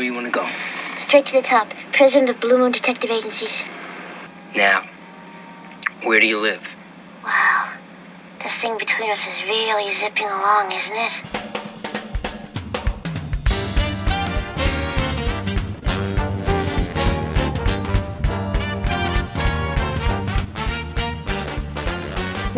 Where do you want to go? Straight to the top. President of Blue Moon Detective Agencies. Now, where do you live? Wow. This thing between us is really zipping along, isn't it?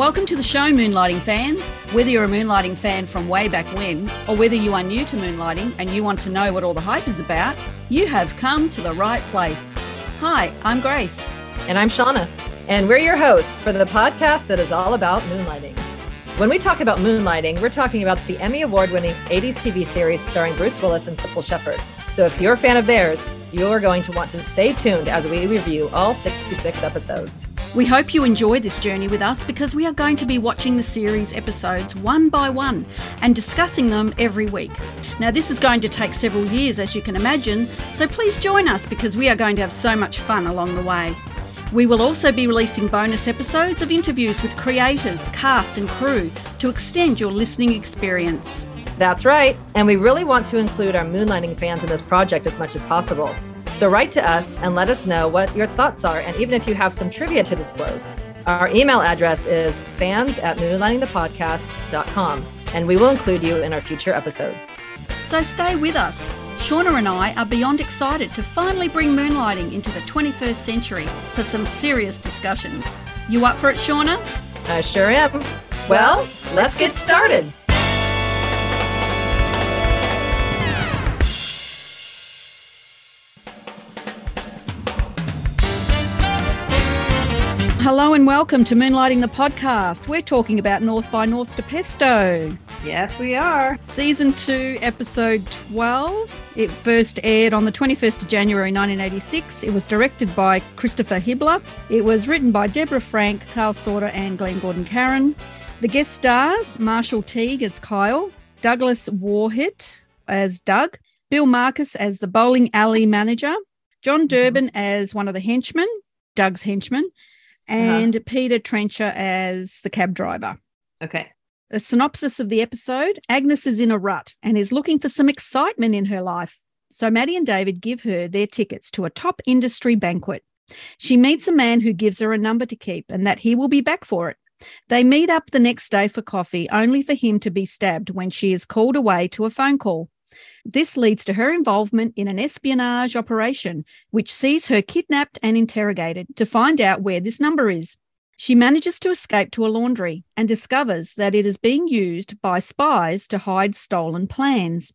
Welcome to the show, Moonlighting fans. Whether you're a moonlighting fan from way back when, or whether you are new to moonlighting and you want to know what all the hype is about, you have come to the right place. Hi, I'm Grace. And I'm Shauna. And we're your hosts for the podcast that is all about moonlighting. When we talk about moonlighting, we're talking about the Emmy Award winning 80s TV series starring Bruce Willis and Cybill Shepherd. So if you're a fan of theirs, you're going to want to stay tuned as we review all 66 episodes. We hope you enjoy this journey with us because we are going to be watching the series episodes one by one and discussing them every week. Now, this is going to take several years, as you can imagine, so please join us because we are going to have so much fun along the way. We will also be releasing bonus episodes of interviews with creators, cast, and crew to extend your listening experience. That's right. And we really want to include our moonlighting fans in this project as much as possible. So write to us and let us know what your thoughts are, and even if you have some trivia to disclose. Our email address is fans at moonlightingthepodcast.com, and we will include you in our future episodes. So stay with us. Shauna and I are beyond excited to finally bring moonlighting into the 21st century for some serious discussions. You up for it, Shauna? I sure am. Well, let's get started. Hello and welcome to Moonlighting the Podcast. We're talking about North by North DiPesto. Yes, we are. Season 2, Episode 12. It first aired on the 21st of January 1986. It was directed by Christopher Hibler. It was written by Deborah Frank, Carl Sautter, and Glenn Gordon Caron. The guest stars Marshall Teague as Kyle, Douglas Warhit as Doug, Bill Marcus as the bowling alley manager, John Durbin as one of the henchmen, Doug's henchman, and uh-huh. Peter Trencher as the cab driver. Okay. A synopsis of the episode Agnes is in a rut and is looking for some excitement in her life. So Maddie and David give her their tickets to a top industry banquet. She meets a man who gives her a number to keep and that he will be back for it. They meet up the next day for coffee, only for him to be stabbed when she is called away to a phone call. This leads to her involvement in an espionage operation, which sees her kidnapped and interrogated to find out where this number is. She manages to escape to a laundry and discovers that it is being used by spies to hide stolen plans.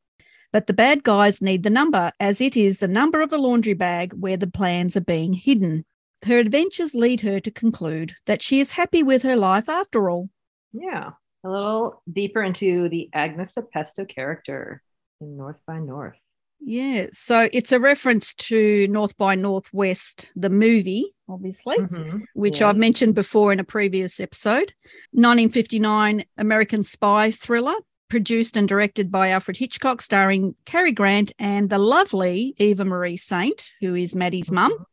But the bad guys need the number, as it is the number of the laundry bag where the plans are being hidden. Her adventures lead her to conclude that she is happy with her life after all. Yeah, a little deeper into the Agnes DiPesto character in North by North. Yeah, so it's a reference to North by Northwest, the movie, obviously, mm-hmm. which yes. I've mentioned before in a previous episode. 1959 American spy thriller, produced and directed by Alfred Hitchcock, starring Cary Grant and the lovely Eva Marie Saint, who is Maddie's mum, mm-hmm.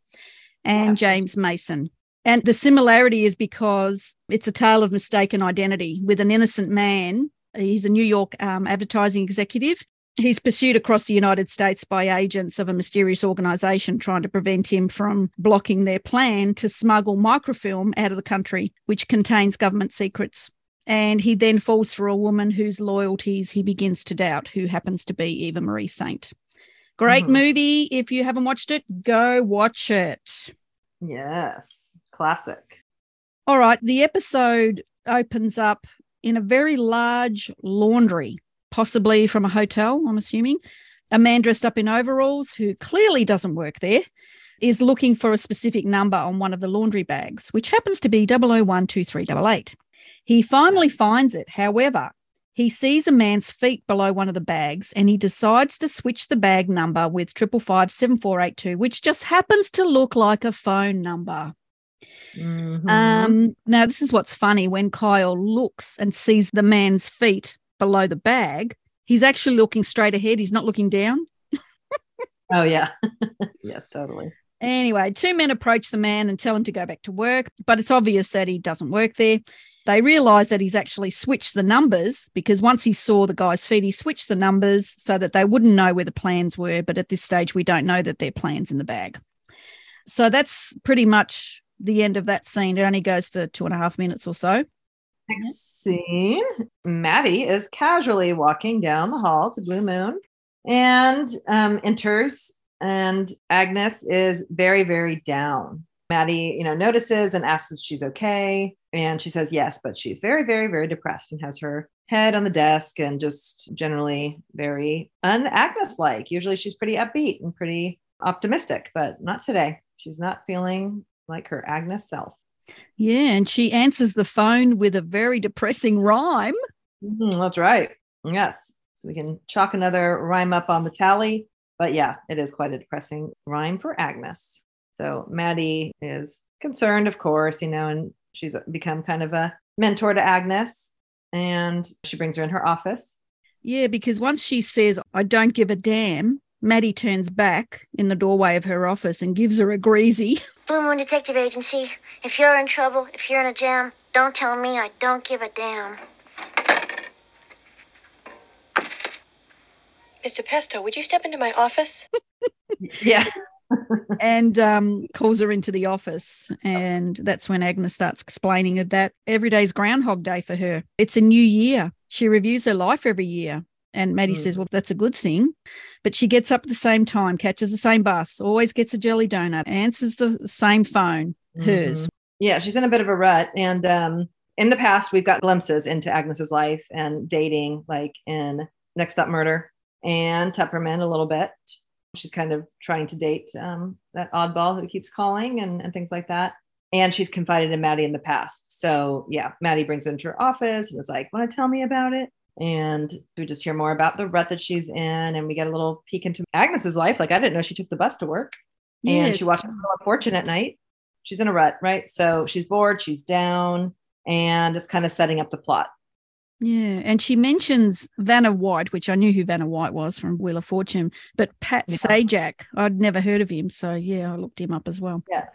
and James Mason. And the similarity is because it's a tale of mistaken identity with an innocent man. He's a New York um, advertising executive He's pursued across the United States by agents of a mysterious organization trying to prevent him from blocking their plan to smuggle microfilm out of the country, which contains government secrets. And he then falls for a woman whose loyalties he begins to doubt, who happens to be Eva Marie Saint. Great mm-hmm. movie. If you haven't watched it, go watch it. Yes, classic. All right. The episode opens up in a very large laundry possibly from a hotel, I'm assuming. A man dressed up in overalls who clearly doesn't work there is looking for a specific number on one of the laundry bags, which happens to be 0012388. He finally finds it. However, he sees a man's feet below one of the bags and he decides to switch the bag number with 5557482, which just happens to look like a phone number. Mm-hmm. Um, now, this is what's funny when Kyle looks and sees the man's feet below the bag, he's actually looking straight ahead. He's not looking down. oh, yeah. yes, totally. Anyway, two men approach the man and tell him to go back to work, but it's obvious that he doesn't work there. They realize that he's actually switched the numbers because once he saw the guy's feet, he switched the numbers so that they wouldn't know where the plans were. But at this stage, we don't know that there are plans in the bag. So that's pretty much the end of that scene. It only goes for two and a half minutes or so. Next scene Maddie is casually walking down the hall to Blue Moon and um, enters, and Agnes is very, very down. Maddie, you know, notices and asks if she's okay. And she says yes, but she's very, very, very depressed and has her head on the desk and just generally very un Agnes like. Usually she's pretty upbeat and pretty optimistic, but not today. She's not feeling like her Agnes self. Yeah, and she answers the phone with a very depressing rhyme. Mm-hmm, that's right. Yes. So we can chalk another rhyme up on the tally. But yeah, it is quite a depressing rhyme for Agnes. So Maddie is concerned, of course, you know, and she's become kind of a mentor to Agnes. And she brings her in her office. Yeah, because once she says, I don't give a damn, Maddie turns back in the doorway of her office and gives her a greasy. Blue Moon Detective Agency, if you're in trouble, if you're in a jam, don't tell me I don't give a damn. Mr. Pesto, would you step into my office? yeah. and um, calls her into the office. And that's when Agnes starts explaining that every day's Groundhog Day for her. It's a new year. She reviews her life every year. And Maddie mm. says, Well, that's a good thing. But she gets up at the same time, catches the same bus, always gets a jelly donut, answers the same phone, mm-hmm. hers. Yeah, she's in a bit of a rut. And um, in the past, we've got glimpses into Agnes's life and dating, like in Next Stop Murder and Tupperman a little bit. She's kind of trying to date um, that oddball who keeps calling and, and things like that. And she's confided in Maddie in the past. So, yeah, Maddie brings her into her office and is like, Want to tell me about it? And we just hear more about the rut that she's in. And we get a little peek into Agnes's life. Like, I didn't know she took the bus to work. Yes. And she watches Fortune at night. She's in a rut, right? So she's bored, she's down, and it's kind of setting up the plot. Yeah, and she mentions Vanna White, which I knew who Vanna White was from Wheel of Fortune, but Pat yeah. Sajak, I'd never heard of him, so yeah, I looked him up as well. Yeah,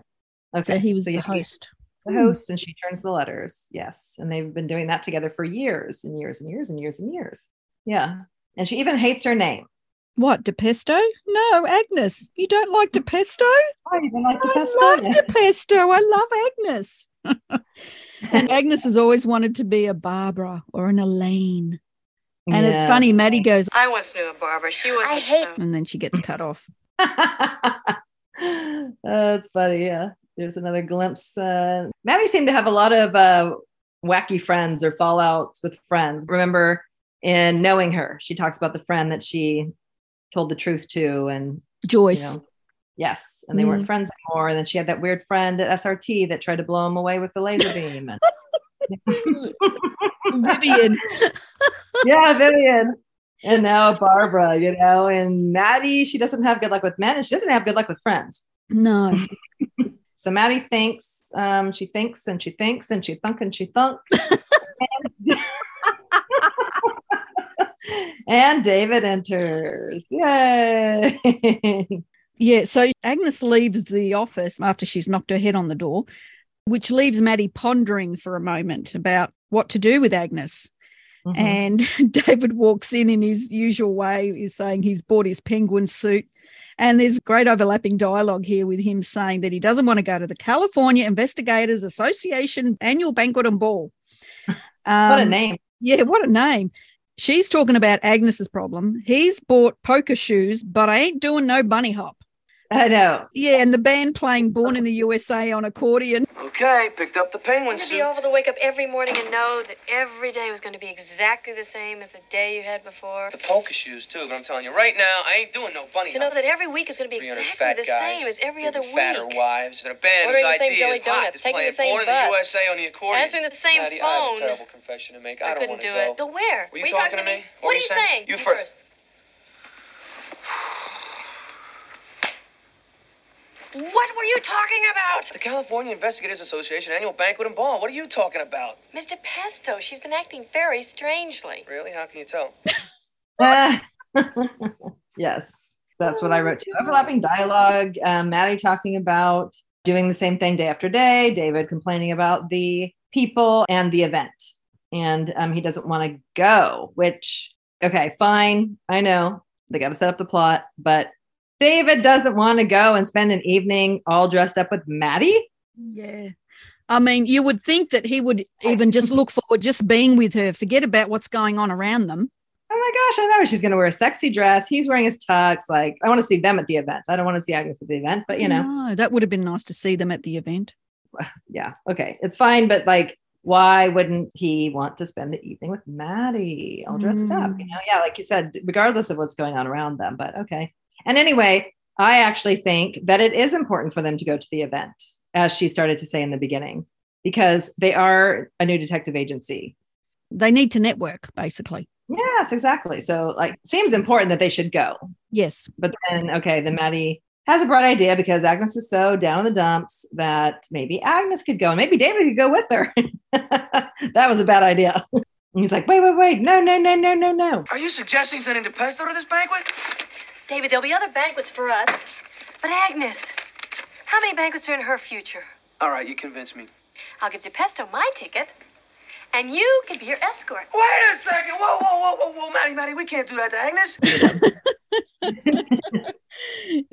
okay. So he was so the host. The hmm. host, and she turns the letters. Yes, and they've been doing that together for years and years and years and years and years. Yeah, and she even hates her name. What, DiPesto? No, Agnes. You don't like DiPesto? I even like DiPesto. I love DiPesto. I love Agnes. and Agnes has always wanted to be a Barbara or an Elaine. And yeah. it's funny, Maddie goes, I once knew a Barbara. She was I hate and then she gets cut off. oh, funny, yeah. There's another glimpse. Uh, Maddie seemed to have a lot of uh, wacky friends or fallouts with friends. Remember in knowing her, she talks about the friend that she told the truth to and Joyce. You know, Yes, and they mm. weren't friends anymore. And then she had that weird friend at SRT that tried to blow him away with the laser beam. And... Vivian. yeah, Vivian. And now Barbara, you know, and Maddie, she doesn't have good luck with men and she doesn't have good luck with friends. No. so Maddie thinks, um, she thinks and she thinks and she thunk and she thunk. and, David enters. Yay. Yeah, so Agnes leaves the office after she's knocked her head on the door, which leaves Maddie pondering for a moment about what to do with Agnes. Mm-hmm. And David walks in in his usual way, is saying he's bought his penguin suit. And there's great overlapping dialogue here with him saying that he doesn't want to go to the California Investigators Association annual banquet and ball. Um, what a um, name. Yeah, what a name. She's talking about Agnes's problem. He's bought poker shoes, but I ain't doing no bunny hop. I know. Yeah, and the band playing Born in the USA on accordion. Okay, picked up the penguin to suit. be able to wake up every morning and know that every day was going to be exactly the same as the day you had before. The polka shoes, too, but I'm telling you, right now, I ain't doing no bunny To know that every week is going to be exactly the guys, same as every other week. fatter wives, and a band Ordering whose the same idea jelly is hot, donuts, is taking the same Born bus, in the USA on the accordion. Answering the same Maddie, phone. I have a terrible confession to make. I, I don't couldn't do go. it. No, where? Were you, Were you talking, talking to me? What, what are you saying? saying? You, first. first. What were you talking about? The California Investigators Association annual banquet and ball. What are you talking about? Mr. Pesto, she's been acting very strangely. Really? How can you tell? yes. That's what I wrote too. Overlapping dialogue. Um, Maddie talking about doing the same thing day after day. David complaining about the people and the event. And um, he doesn't want to go, which, okay, fine. I know they got to set up the plot, but David doesn't want to go and spend an evening all dressed up with Maddie. Yeah. I mean, you would think that he would even just look forward just being with her, forget about what's going on around them. Oh my gosh, I know she's going to wear a sexy dress. He's wearing his tux. Like, I want to see them at the event. I don't want to see Agnes at the event, but you know. No, that would have been nice to see them at the event. Yeah. Okay. It's fine. But like, why wouldn't he want to spend the evening with Maddie all dressed mm. up? You know, yeah, like you said, regardless of what's going on around them. But okay. And anyway, I actually think that it is important for them to go to the event, as she started to say in the beginning, because they are a new detective agency. They need to network, basically. Yes, exactly. So, like, seems important that they should go. Yes. But then, okay, then Maddie has a bright idea because Agnes is so down in the dumps that maybe Agnes could go and maybe David could go with her. that was a bad idea. And he's like, wait, wait, wait. No, no, no, no, no, no. Are you suggesting sending DiPesto to this banquet? David, there'll be other banquets for us. But Agnes, how many banquets are in her future? All right, you convince me. I'll give DiPesto my ticket, and you can be your escort. Wait a second! Whoa, whoa, whoa, whoa, whoa, Maddie, Maddie, we can't do that to Agnes.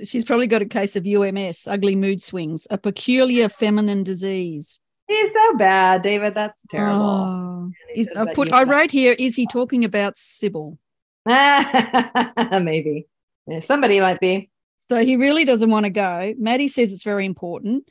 She's probably got a case of UMS, ugly mood swings, a peculiar feminine disease. He's so bad, David. That's terrible. Oh, is, uh, I put. I wrote here. Is he talking about Cybill? Maybe. Yeah, somebody might be. So he really doesn't want to go. Maddie says it's very important.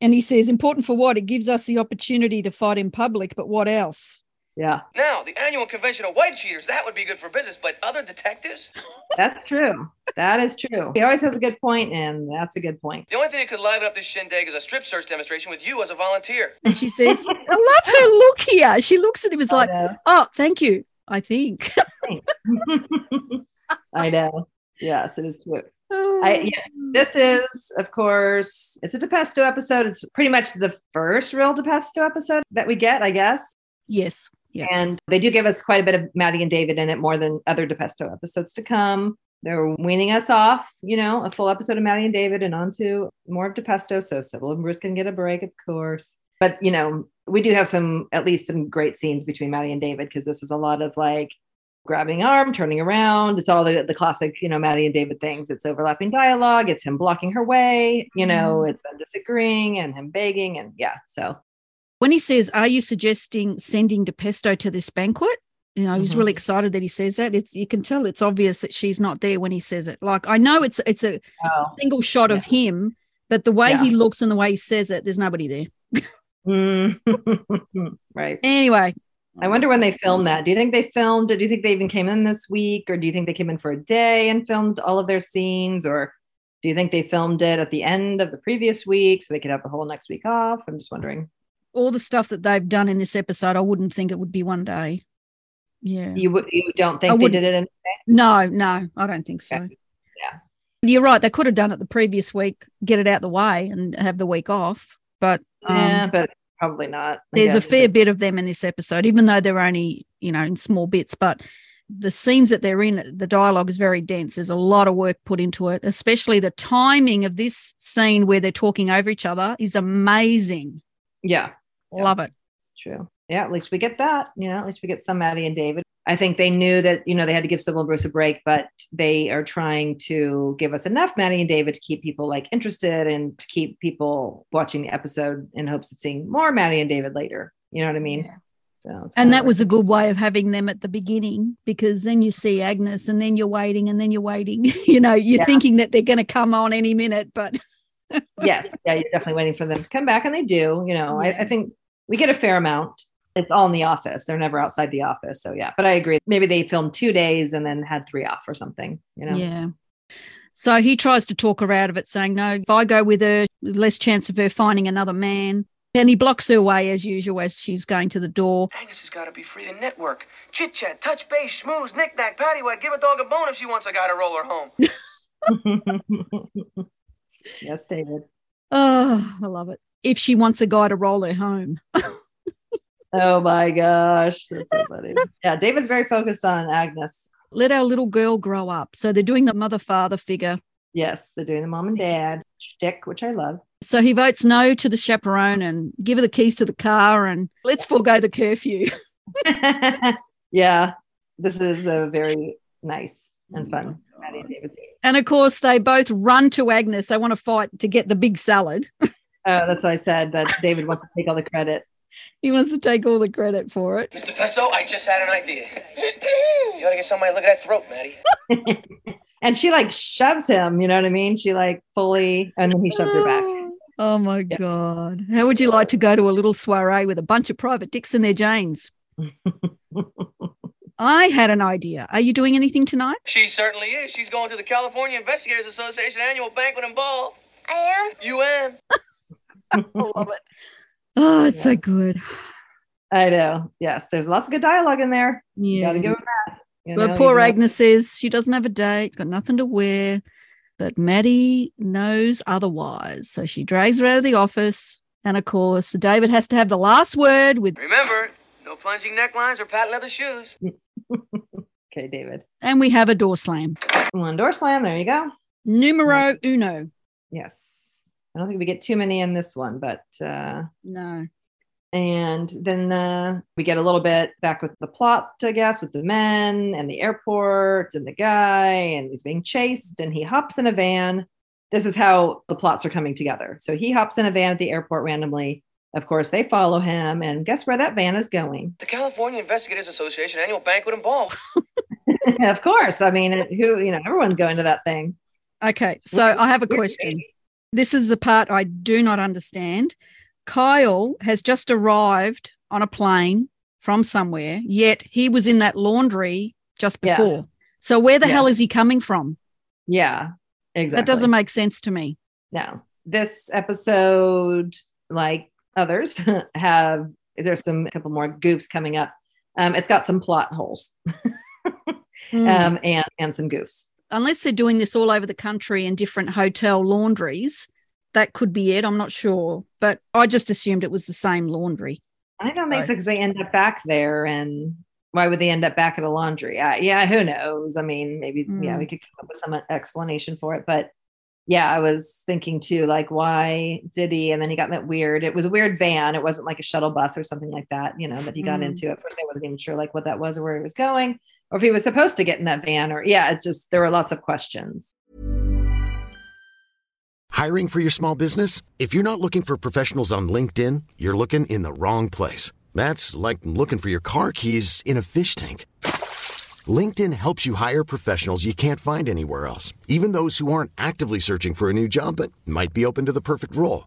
And he says, important for what? It gives us the opportunity to fight in public, but what else? Yeah. Now, the annual convention of white cheaters, that would be good for business, but other detectives? That's true. That is true. He always has a good point, and that's a good point. The only thing that could liven up this shindig is a strip search demonstration with you as a volunteer. And she says, I love her look here. She looks at him as like, oh, thank you, I think. I know. Yes, it is cute. I, oh. yes, this is, of course, it's a DiPesto episode. It's pretty much the first real DiPesto episode that we get, I guess. Yes. Yeah. And they do give us quite a bit of Maddie and David in it, more than other DiPesto episodes to come. They're weaning us off, you know, a full episode of Maddie and David and on to more of DiPesto. So Cybill and Bruce can get a break, of course. But, you know, we do have some, at least some great scenes between Maddie and David because this is a lot of like grabbing arm, turning around. It's all the, the classic, you know, Maddie and David things. It's overlapping dialogue. It's him blocking her way. You know, mm. it's them disagreeing and him begging. And yeah, so. When he says, Are you suggesting sending DiPesto to this banquet? You know, mm-hmm. he's really excited that he says that. It's you can tell it's obvious that she's not there when he says it. Like I know it's it's a oh, single shot yeah. of him, but the way yeah. he looks and the way he says it, there's nobody there. mm. right. Anyway, I wonder when they filmed that. Do you think they filmed? Do you think they even came in this week, or do you think they came in for a day and filmed all of their scenes, or do you think they filmed it at the end of the previous week so they could have the whole next week off? I'm just wondering. All the stuff that they've done in this episode, I wouldn't think it would be one day. Yeah, you would. You don't think they did it in? No, no, I don't think so. Okay. Yeah, you're right. They could have done it the previous week, get it out the way, and have the week off. But um, yeah, but probably not. I There's a fair bit of them in this episode, even though they're only, you know, in small bits, but the scenes that they're in, the dialogue is very dense. There's a lot of work put into it, especially the timing of this scene where they're talking over each other is amazing. Yeah. Love it. It's true. Yeah, at least we get that. You know, at least we get some Maddie and David. I think they knew that, you know, they had to give Cybill and Bruce a break, but they are trying to give us enough Maddie and David to keep people like interested and to keep people watching the episode in hopes of seeing more Maddie and David later. You know what I mean? Yeah. So and that was a good way of having them at the beginning because then you see Agnes and then you're waiting and then you're waiting. you know, you're yeah. thinking that they're going to come on any minute, but. yes. Yeah. You're definitely waiting for them to come back and they do. You know, yeah. I, I think we get a fair amount it's all in the office. They're never outside the office. So yeah, but I agree. Maybe they filmed two days and then had three off or something, you know? Yeah. So he tries to talk her out of it, saying, No, if I go with her, less chance of her finding another man. And he blocks her way as usual as she's going to the door. Agnes has got to be free to network. Chit chat, touch base, schmooze, knick knack, paddywhack, give a dog a bone if she wants a guy to roll her home. yes, David. Oh, I love it. If she wants a guy to roll her home. Oh my gosh. That's so funny. yeah, David's very focused on Agnes. let our little girl grow up. So they're doing the mother father figure. Yes, they're doing the mom and dad shtick, which I love. So he votes no to the chaperone and give her the keys to the car and let's forego the curfew. yeah, this is a very nice and oh fun. Maddie and of course, they both run to Agnes. They want to fight to get the big salad. oh, that's why I said that David wants to take all the credit. He wants to take all the credit for it. Mr. Pesto, I just had an idea. you ought to get somebody to look at that throat, Maddie. and she like shoves him, you know what I mean? She like fully, and then he shoves her back. Oh my yeah. God. How would you like to go to a little soiree with a bunch of private dicks and their Janes? I had an idea. Are you doing anything tonight? She certainly is. She's going to the California Investigators Association annual banquet and ball. I am? You am. I love it. Oh, it's yes. so good. I know. Yes, there's lots of good dialogue in there. Yeah. You gotta give them that. You know, but poor Agnes says she doesn't have a date, got nothing to wear. But Maddie knows otherwise. So she drags her out of the office. And of course, David has to have the last word with Remember, no plunging necklines or patent leather shoes. okay, David. And we have a door slam. One door slam. There you go. Numero uno. Yes. I don't think we get too many in this one, but uh no. And then uh, we get a little bit back with the plot, I guess, with the men and the airport and the guy, and he's being chased and he hops in a van. This is how the plots are coming together. So he hops in a van at the airport randomly. Of course, they follow him, and guess where that van is going? The California Investigators Association annual banquet and ball. of course. I mean, who, you know, everyone's going to that thing. Okay. So I have a question. This is the part I do not understand. Kyle has just arrived on a plane from somewhere, yet he was in that laundry just before. Yeah. So where the yeah. hell is he coming from? Yeah, exactly. That doesn't make sense to me. No. This episode, like others, have there's some couple more goofs coming up. Um, it's got some plot holes. mm. um, and and some goofs. Unless they're doing this all over the country in different hotel laundries, that could be it. I'm not sure, but I just assumed it was the same laundry. I don't think so because they end up back there, and why would they end up back at a laundry? Uh, yeah, who knows? I mean, maybe mm. yeah, we could come up with some explanation for it, but yeah, I was thinking too, like why did he? And then he got in that weird. It was a weird van. It wasn't like a shuttle bus or something like that, you know. But he got mm. into it. First, I wasn't even sure like what that was or where he was going, or if he was supposed to get in that van, or yeah, it's just there were lots of questions. Hiring for your small business? If you're not looking for professionals on LinkedIn, you're looking in the wrong place. That's like looking for your car keys in a fish tank. LinkedIn helps you hire professionals you can't find anywhere else, even those who aren't actively searching for a new job but might be open to the perfect role.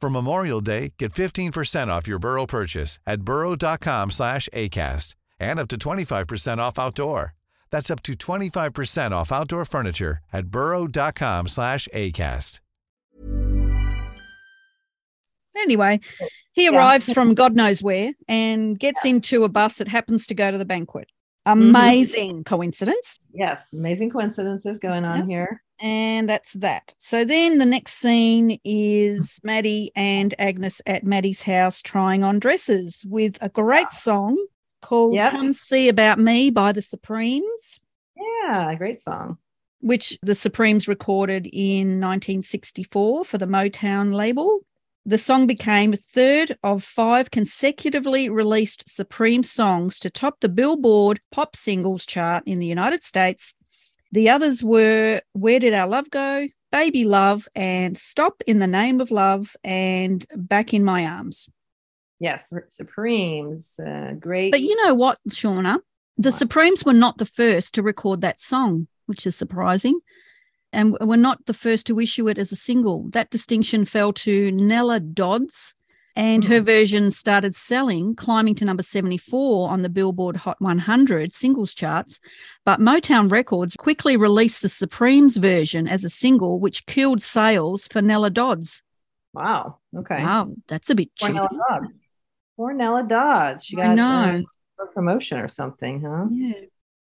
For Memorial Day, get 15% off your Burrow purchase at burrow.com slash ACAST and up to 25% off outdoor. That's up to 25% off outdoor furniture at burrow.com slash ACAST. Anyway, he yeah. arrives from God knows where and gets yeah. into a bus that happens to go to the banquet. Mm-hmm. Amazing mm-hmm. coincidence. Yes, amazing coincidences going on yep. here. And that's that. So then the next scene is Maddie and Agnes at Maddie's house trying on dresses with a great song called yep. Come See About Me by the Supremes. Yeah, great song. Which the Supremes recorded in 1964 for the Motown label. The song became third of five consecutively released Supreme songs to top the Billboard Pop Singles chart in the United States. The others were Where Did Our Love Go? Baby Love, and Stop in the Name of Love, and Back in My Arms. Yes, Supremes, uh, great. But you know what, Shauna? The? Supremes were not the first to record that song, which is surprising and we're not the first to issue it as a single. That distinction fell to Nella Dodds and her version started selling, climbing to number 74 on the Billboard Hot 100 singles charts. But Motown Records quickly released the Supremes version as a single, which killed sales for Nella Dodds. Wow. Okay. Wow, that's a bit cheeky. Nella Dodds. Poor Nella Dodds. She I know. uh, a promotion or something, huh? Yeah.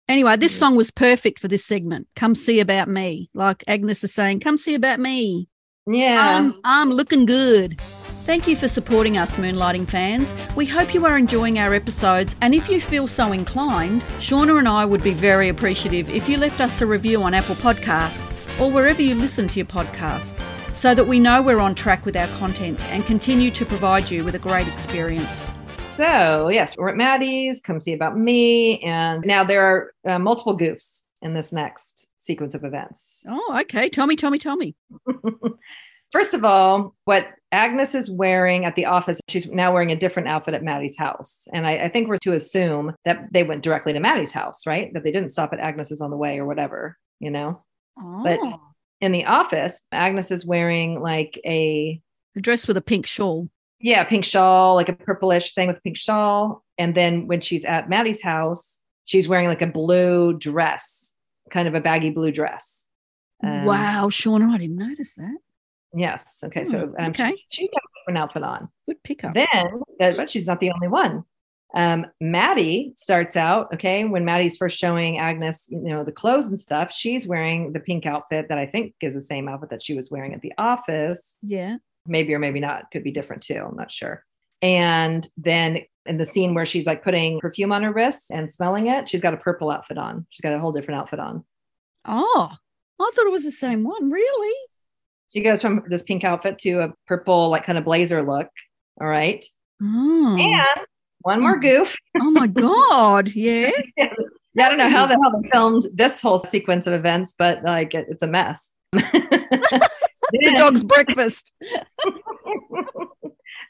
Anyway, this song was perfect for this segment. Come see about me. Like Agnes is saying, come see about me. Yeah. I'm, I'm looking good. Thank you for supporting us, Moonlighting fans. We hope you are enjoying our episodes, and if you feel so inclined, Shauna and I would be very appreciative if you left us a review on Apple Podcasts or wherever you listen to your podcasts, so that we know we're on track with our content and continue to provide you with a great experience. So, yes, we're at Maddie's. Come see about me. And now there are uh, multiple goofs in this next sequence of events. Oh, okay. Tell me, tell me, tell me. First of all, what Agnes is wearing at the office, she's now wearing a different outfit at Maddie's house. And I, I think we're to assume that they went directly to Maddie's house, right? That they didn't stop at Agnes's on the way or whatever, you know? But Oh. in the office, Agnes is wearing like a A dress with a pink shawl. yeah, pink shawl, like a purplish thing with a pink shawl. And then when she's at Maddie's house, she's wearing like a blue dress, kind of a baggy blue dress. Um, wow, Shauna, I didn't notice that. Yes. Okay. So Hmm, um, okay. she- she's got a different outfit on. Good pickup. Then, but she's not the only one. Um, Maddie starts out, okay, when Maddie's first showing Agnes, you know, the clothes and stuff, she's wearing the pink outfit that I think is the same outfit that she was wearing at the office. yeah. Maybe or maybe not, could be different too. I'm not sure. And then in the scene where she's like putting perfume on her wrists and smelling it, she's got a purple outfit on. She's got a whole different outfit on. Oh, I thought it was the same one. Really? She goes from this pink outfit to a purple, like kind of blazer look. All right. Oh, And one more mm. goof. oh my God. Yeah. Yeah, I don't know how the hell they filmed this whole sequence of events, but like it- it's a mess. It's a dog's breakfast. it's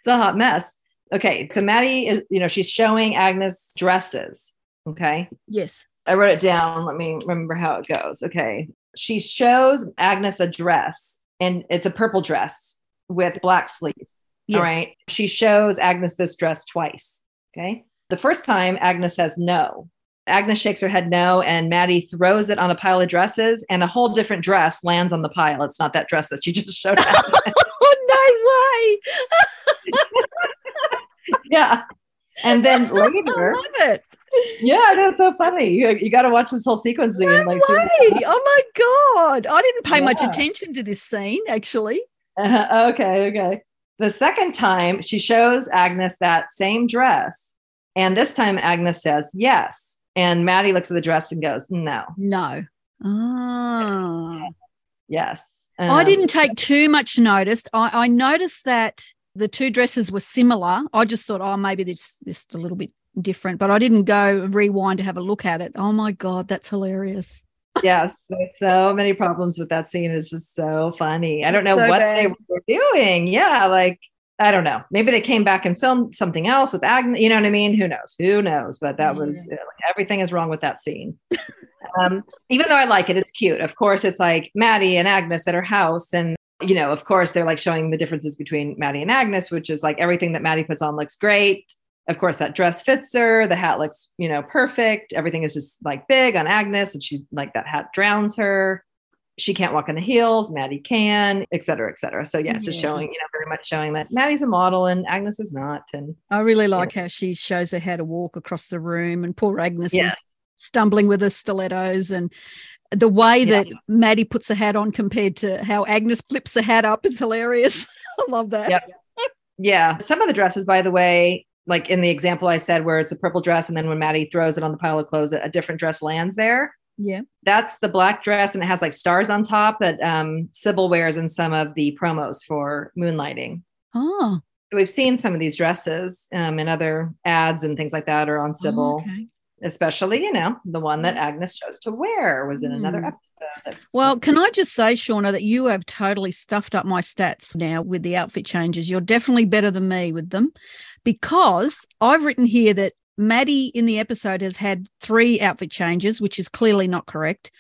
a hot mess. Okay, so Maddie is, you know, she's showing Agnes dresses. Okay, Yes. I wrote it down. Let me remember how it goes. Okay, she shows Agnes a dress, and it's a purple dress with black sleeves. Yes. All right, she shows Agnes this dress twice. Okay, the first time Agnes says no. Agnes shakes her head no, and Maddie throws it on a pile of dresses, and a whole different dress lands on the pile. It's not that dress that she just showed. Oh, no way. yeah. And then later. Yeah, that's so funny. You, you got to watch this whole sequence again. No like, way. Oh my God. I didn't pay much attention to this scene, actually. Uh, okay, okay. The second time, she shows Agnes that same dress. And this time, Agnes says yes. And Maddie looks at the dress and goes, no, No. Oh. yes. I Um, didn't take too much notice. I, I noticed that the two dresses were similar. I just thought, oh, maybe this this a little bit different, but I didn't go rewind to have a look at it. Oh my god, that's hilarious! Yes, there's so many problems with that scene. It's just so funny. I don't know so what bad. they were doing. Yeah, like I don't know. Maybe they came back and filmed something else with Agnes. You know what I mean? Who knows? Who knows? But that was like, everything is wrong with that scene. um, even though I like it, it's cute. Of course, it's like Maddie and Agnes at her house, and you know, of course, they're like showing the differences between Maddie and Agnes, which is like everything that Maddie puts on looks great. Of course, that dress fits her. The hat looks, you know, perfect. Everything is just like big on Agnes, and she's like that hat drowns her. She can't walk in the heels. Maddie can, et cetera, et cetera. So yeah, just showing, you know, very much showing that Maddie's a model and Agnes is not. And I really like how she shows her how to walk across the room, and poor Agnes Yeah. is stumbling with her stilettos, and the way Yeah. that Maddie puts the hat on compared to how Agnes flips the hat up is hilarious. I love that. Yep. yeah, some of the dresses, by the way, like in the example I said, where it's a purple dress, and then when Maddie throws it on the pile of clothes, a different dress lands there. Yeah. That's the black dress, and it has like stars on top that um, Cybill wears in some of the promos for Moonlighting. Oh, We've seen some of these dresses um, in other ads and things like that, or on Cybill, okay. Especially you know the one that Agnes chose to wear was in another Hmm. episode. Well, can I just say, Shauna, that you have totally stuffed up my stats now with the outfit changes. You're definitely better than me with them because I've written here that Maddie in the episode has had three outfit changes, which is clearly not correct.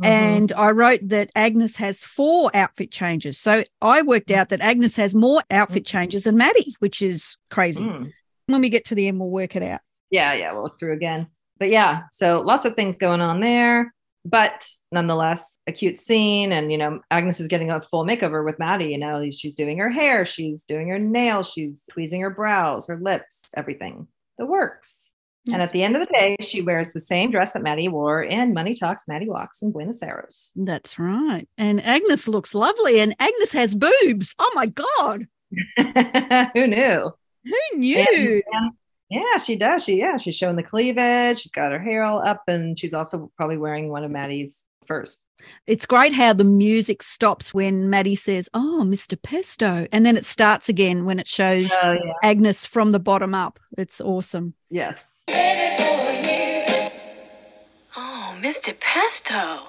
And I wrote that Agnes has four outfit changes. So I worked out that Agnes has more outfit changes than Maddie, which is crazy. Mm. When we get to the end, we'll work it out. Yeah, yeah, we'll look through again. But yeah, so lots of things going on there. But nonetheless, a cute scene. And, you know, Agnes is getting a full makeover with Maddie. You know, she's doing her hair, she's doing her nails, she's tweezing her brows, her lips, everything. The works. And at the end of the day, she wears the same dress that Maddie wore in Money Talks, Maddie Walks in Buenos Aires. That's right. And Agnes looks lovely. And Agnes has boobs. Oh my God. Who knew? Who knew? And- and- yeah, she does. She yeah, she's showing the cleavage. She's got her hair all up, and she's also probably wearing one of Maddie's furs. it's great how the music stops when Maddie says, Oh, Mr. Pesto. And then it starts again when it shows Oh yeah. Agnes from the bottom up. It's awesome. Yes. Oh, Mr. Pesto.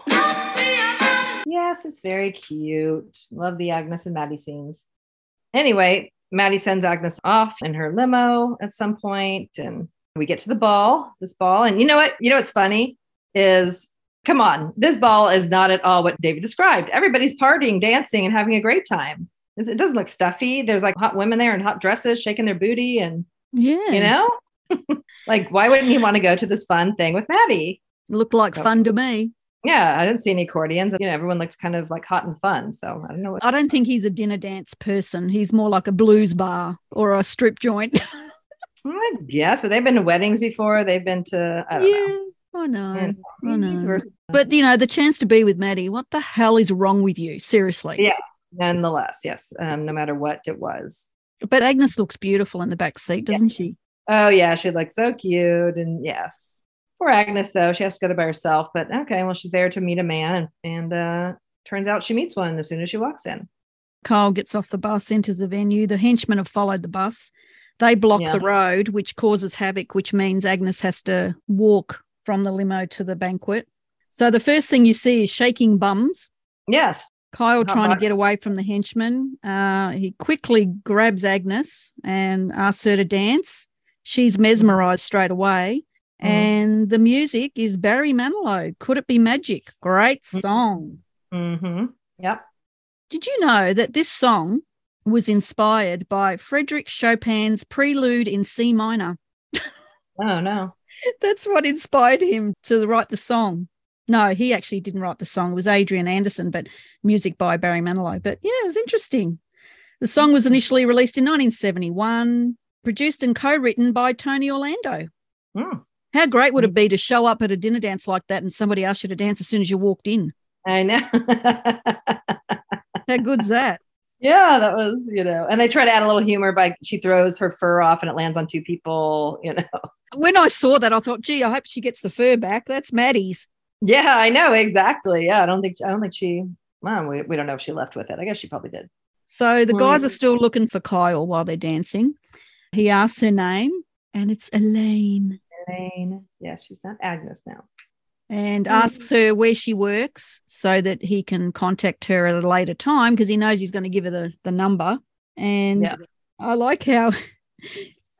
Yes, it's very cute. Love the Agnes and Maddie scenes. Anyway, Maddie sends Agnes off in her limo at some point, and we get to the ball. This ball, and you know what? You know what's funny is, come on, this ball is not at all what David described. Everybody's partying, dancing, and having a great time. It doesn't look stuffy. There's like hot women there in hot dresses, shaking their booty, and Yeah. you know, like why wouldn't you want to go to this fun thing with Maddie? Looked like fun to me. Yeah, I didn't see any accordions. You know, everyone looked kind of like hot and fun. So I don't know what. I don't think he's a dinner dance person. He's more like a blues bar or a strip joint. I guess, but they've been to weddings before. They've been to, I don't know. yeah, I know. And I know. But you know, the chance to be with Maddie, what the hell is wrong with you? Seriously. Yeah. nonetheless, yes, um, no matter what it was. But Agnes looks beautiful in the back seat, doesn't she? Oh, yeah, she looks so cute. And yes, poor Agnes, though, she has to go there by herself. But okay, well, she's there to meet a man. And, and uh, turns out she meets one as soon as she walks in. Kyle gets off the bus, enters the venue. The henchmen have followed the bus. They block Yeah. the road, which causes havoc, which means Agnes has to walk from the limo to the banquet. So the first thing you see is shaking bums. Yes. Kyle Not trying to get away from the henchmen. Uh, he quickly grabs Agnes and asks her to dance. She's mesmerized straight away. Mhm. And the music is Barry Manilow. Could it be magic? Great Mhm. song. Mm-hmm. Yep. Did you know that this song was inspired by Frederick Chopin's Prelude in C minor? Oh, no. That's what inspired him to write the song. No, he actually didn't write the song. It was Adrian Anderson, but music by Barry Manilow. But yeah, it was interesting. The song was initially released in 1971, produced and co-written by Tony Orlando. Mm. How great would it mm. be to show up at a dinner dance like that and somebody asked you to dance as soon as you walked in? I know. How good's that? yeah, that was, you know, and they try to add a little humor by she throws her fur off and it lands on two people, you know. When I saw that, I thought, gee, I hope she gets the fur back. That's Maddie's. Yeah, I know exactly. Yeah, I don't think I don't think she. Well, we, we don't know if she left with it. I guess she probably did. So the guys are still looking for Kyle while they're dancing. He asks her name, and it's Elaine, Elaine. Yes, she's not Agnes now. and Hmm. asks her where she works so that he can contact her at a later time because he knows he's going to give her the, the number. And Yeah. I like how,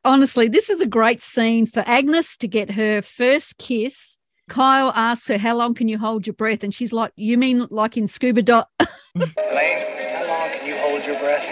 honestly, this is a great scene for Agnes to get her first kiss. Kyle asks her, How long can you hold your breath? And she's like, You mean like in scuba dot? Elaine, how long can you hold your breath?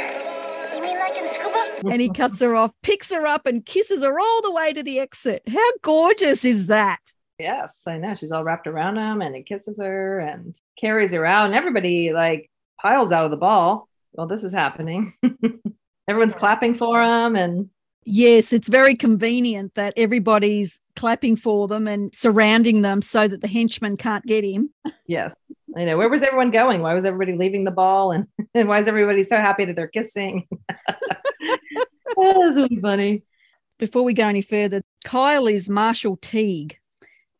And he cuts her off, picks her up, and kisses her all the way to the exit. How gorgeous is that? Yes, I know. She's all wrapped around him and he kisses her and carries her out. And everybody like piles out of the ball. Well, this is happening. Everyone's clapping for him. And Yes, it's very convenient that everybody's clapping for them and surrounding them so that the henchman can't get him. yes, I know. Where was everyone going? Why was everybody leaving the ball? And, and why is everybody so happy that they're kissing? That's really funny. Before we go any further, Kyle is Marshall Teague,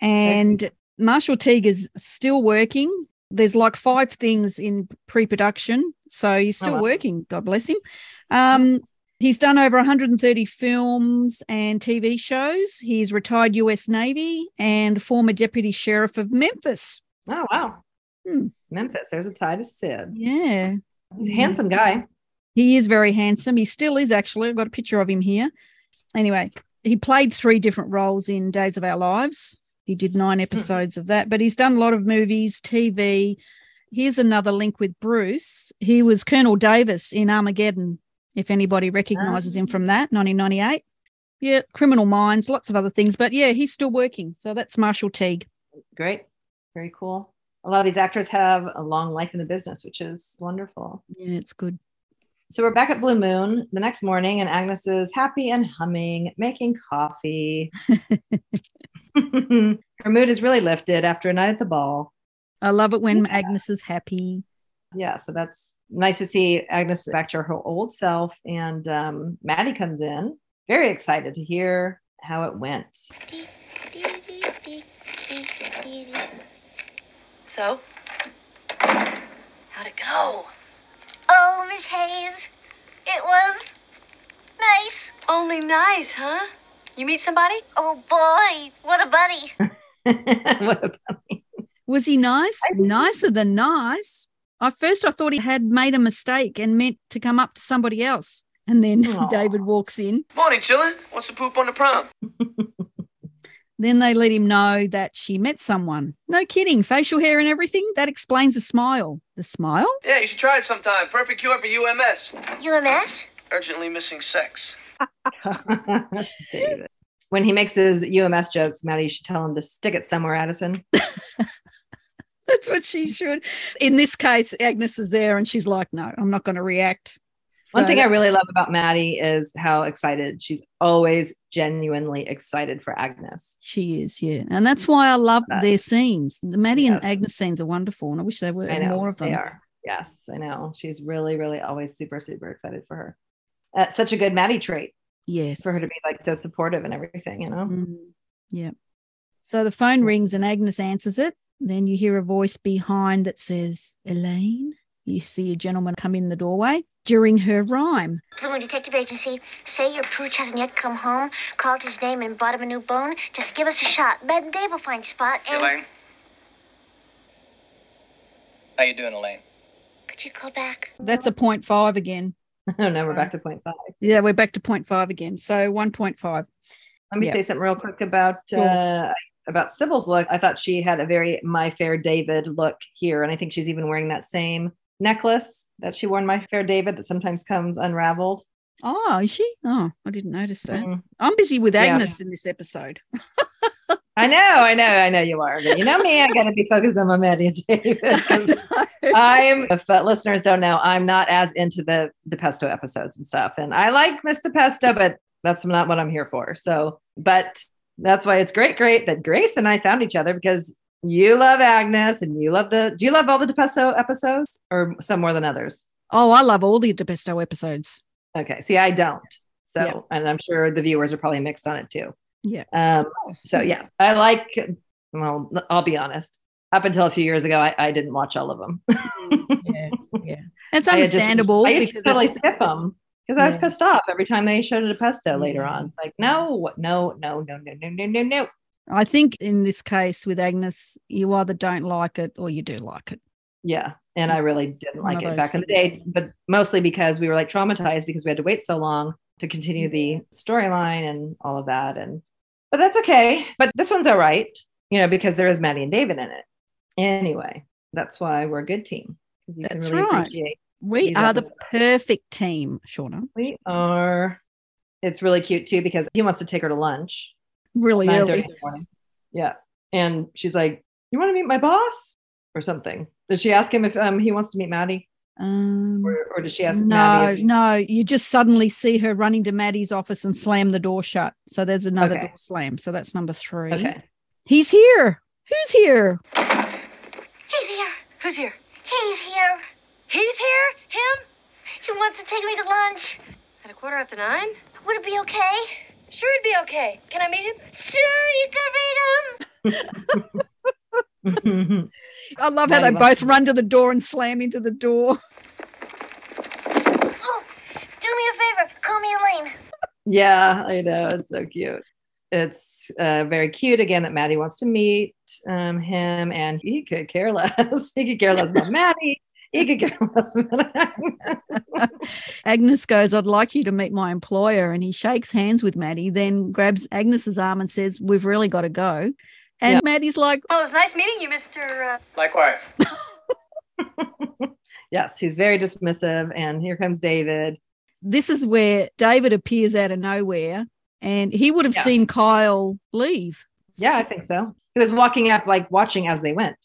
and Marshall Teague is still working. There's like five things in pre production. So he's still wow. working. God bless him. Um, he's done over 130 films and TV shows. He's retired US Navy and former deputy sheriff of Memphis. Oh, wow. Hmm. Memphis. There's a tie to Sid. Yeah. He's a handsome guy. He is very handsome. He still is, actually. I've got a picture of him here. Anyway, he played three different roles in Days of Our Lives. He did nine hmm. episodes of that, but he's done a lot of movies, TV. Here's another link with Bruce. He was Colonel Davis in Armageddon, if anybody recognizes him from that, 1998. Yeah, Criminal Minds, lots of other things, but yeah, he's still working. So that's Marshall Teague. Great. Very cool. A lot of these actors have a long life in the business, which is wonderful. Yeah, it's good. So we're back at Blue Moon the next morning, and Agnes is happy and humming, making coffee. Her mood is really lifted after a night at the ball. I love it when yeah. Agnes is happy. Yeah, so that's nice to see Agnes back to her old self. And um, Maddie comes in, very excited to hear how it went. So, how'd it go? Oh, Miss Hayes, it was nice. Only nice, huh? You meet somebody? Oh boy, what a buddy. what a buddy. Was he nice? Nicer than nice. At first, I thought he had made a mistake and meant to come up to somebody else. And then Aww. David walks in. Morning, chillin'. What's the poop on the prom? then they let him know that she met someone. No kidding. Facial hair and everything. That explains the smile. The smile? Yeah, you should try it sometime. Perfect cure for UMS. UMS? Urgently missing sex. David. When he makes his UMS jokes, Maddie you should tell him to stick it somewhere, Addison. That's what she should. In this case, Agnes is there and she's like, no, I'm not going to react. One thing I really love about Maddie is how excited she's always genuinely excited for Agnes. She is, yeah. And that's why I love that. their scenes. The Maddie yes. and Agnes scenes are wonderful. And I wish there were know, more of them. They are. Yes, I know. She's really, really always super, super excited for her. Uh, such a good Maddie trait. Yes. For her to be like so supportive and everything, you know? Mm, yeah. So the phone rings and Agnes answers it. Then you hear a voice behind that says, Elaine. You see a gentleman come in the doorway during her rhyme. Blue Detective Agency, say your pooch hasn't yet come home, called his name and bought him a new bone. Just give us a shot. Bed and Dave will find Spot and... Elaine? How you doing, Elaine? Could you call back? That's a point five again. Oh, no, we're back to point five. Yeah, we're back to point five again. So 1.5. Let me yep. say something real quick about cool. uh, about Cybill's look. I thought she had a very My Fair David look here, and I think she's even wearing that same necklace that she wore in My Fair David that sometimes comes unraveled. Oh, is she? Oh, I didn't notice that. Mm. I'm busy with Agnes yeah. in this episode. I know, I know, I know you are. But you know me, I got to be focused on my Maddie and David. I'm, if uh, listeners don't know, I'm not as into the DiPesto episodes and stuff. And I like Mr. Pesto, but that's not what I'm here for. So, but that's why it's great, great that Grace and I found each other because you love Agnes and you love the. Do you love all the DiPesto episodes or some more than others? Oh, I love all the DiPesto episodes. Okay. See, I don't. So, yeah. and I'm sure the viewers are probably mixed on it too. Yeah. Um, so, yeah, I like, well, I'll be honest. Up until a few years ago, I, I didn't watch all of them. yeah. Yeah. It's understandable. I, just, I used to totally skip them because I was pissed off every time they showed it a pesto later on. It's like, no, no, no, no, no, no, no, no, no. I think in this case with Agnes, you either don't like it or you do like it. Yeah. And I really didn't like it back things. in the day, but mostly because we were like traumatized because we had to wait so long to continue the storyline and all of that. And, but that's okay. But this one's all right, you know, because there is Maddie and David in it. Anyway, that's why we're a good team. That's really right. We are episodes. the perfect team, Shauna. We are. It's really cute too because he wants to take her to lunch really early. Yeah. And she's like, You want to meet my boss? Or something. Did she ask him if um, he wants to meet Maddie? Um, or, or did she ask no, Maddie? No, you just suddenly see her running to Maddie's office and slam the door shut. So there's another okay. door slam. So that's number three. Okay. He's here. Who's here? He's here. Who's here? He's here. He's here? Him? He wants to take me to lunch. At a quarter after nine? Would it be okay? Sure, it'd be okay. Can I meet him? Sure, you can meet him. I love how they both run to the door and slam into the door. Oh, do me a favor. Call me Elaine. Yeah, I know. It's so cute. It's uh, very cute again that Maddie wants to meet um, him, and he could care less. he could care less about Maddie. He could care less about Agnes goes, I'd like you to meet my employer. And he shakes hands with Maddie, then grabs Agnes's arm and says, We've really got to go. And Yeah. Maddie's like, Well, it was nice meeting you, Mr. Uh... Likewise. yes, he's very dismissive. And here comes David. this is where David appears out of nowhere and he would have Yeah. seen Kyle leave. Yeah, I think so. He was walking up, like watching as they went.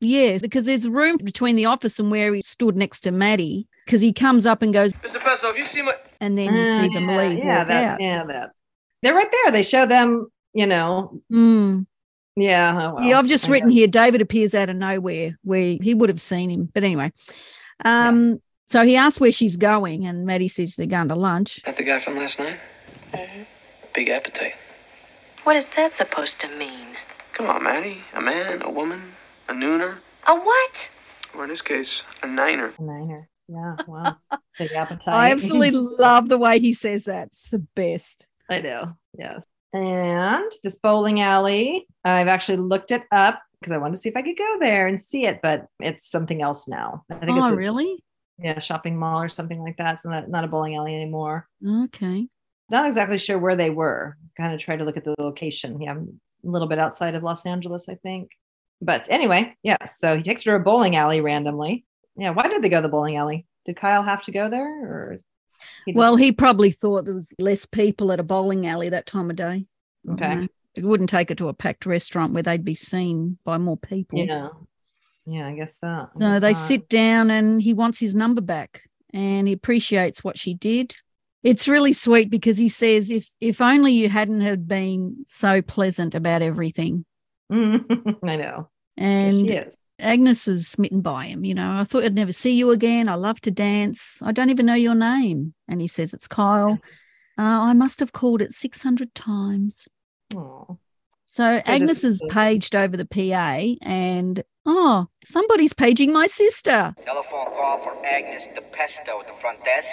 Yes, because there's room between the office and where he stood next to Maddie because he comes up and goes, Mr. Pesto, have you seen my. and then you see them Uh, leave. Yeah, walk that, out. yeah, that. They're right there. They show them, you know. Mm. Yeah. oh, well, yeah, I've just I written guess. here David appears out of nowhere where he would have seen him. But anyway, um, so he asks where she's going, and Maddie says they're going to lunch. That the guy from last night? Mhm. Big appetite. What is that supposed to mean? Come on, Maddie. A man, a woman, a nooner, A what? or in this case, a niner. A Niner. Yeah. Wow. Big appetite. I absolutely love the way he says that. It's the best. I do. Yes. And this bowling alley, I've actually looked it up because I wanted to see if I could go there and see it, but it's something else now. I think Oh, it's a, really? yeah, shopping mall or something like that. It's not, not a bowling alley anymore. Okay. Not exactly sure where they were. Kind of tried to look at the location. Yeah, I'm a little bit outside of Los Angeles, I think. But anyway, yeah. So he takes her to a bowling alley randomly. Yeah. Why did they go to the bowling alley? Did Kyle have to go there, or? he Well, he probably thought there was less people at a bowling alley that time of day. Okay. You know, It wouldn't take her to a packed restaurant where they'd be seen by more people. yeah, yeah. I guess that. No, they not. sit down and he wants his number back and he appreciates what she did. It's really sweet because he says, if if only you hadn't have been so pleasant about everything. I know. And she is. Agnes is smitten by him. You know, I thought I'd never see you again. I love to dance. I don't even know your name. And he says, It's Kyle. Uh, I must have called it 600 times. Aw. So Agnes is is- paged over the PA and, oh, somebody's paging my sister. Telephone call for Agnes DiPesto at the front desk.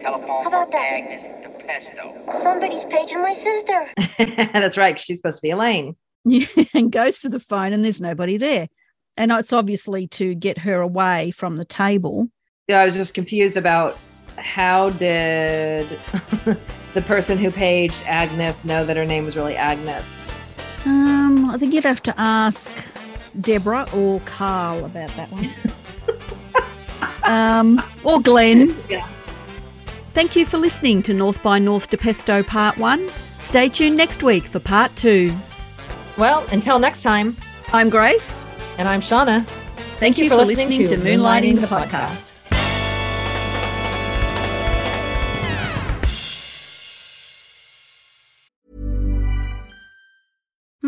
Telephone How about for that? Agnes DiPesto. Somebody's paging my sister. That's right. She's supposed to be Elaine. and goes to the phone and there's nobody there. And it's obviously to get her away from the table. Yeah, I was just confused about how did the person who paged Agnes know that her name was really Agnes? Um, I think you'd have to ask Deborah or Carl about that one. um, or Glenn. Yeah. Thank you for listening to North by North DiPesto Part 1. Stay tuned next week for Part 2. Well, until next time, I'm Grace. and I'm Shauna. Thank, you, for, listening, to Moonlighting the podcast.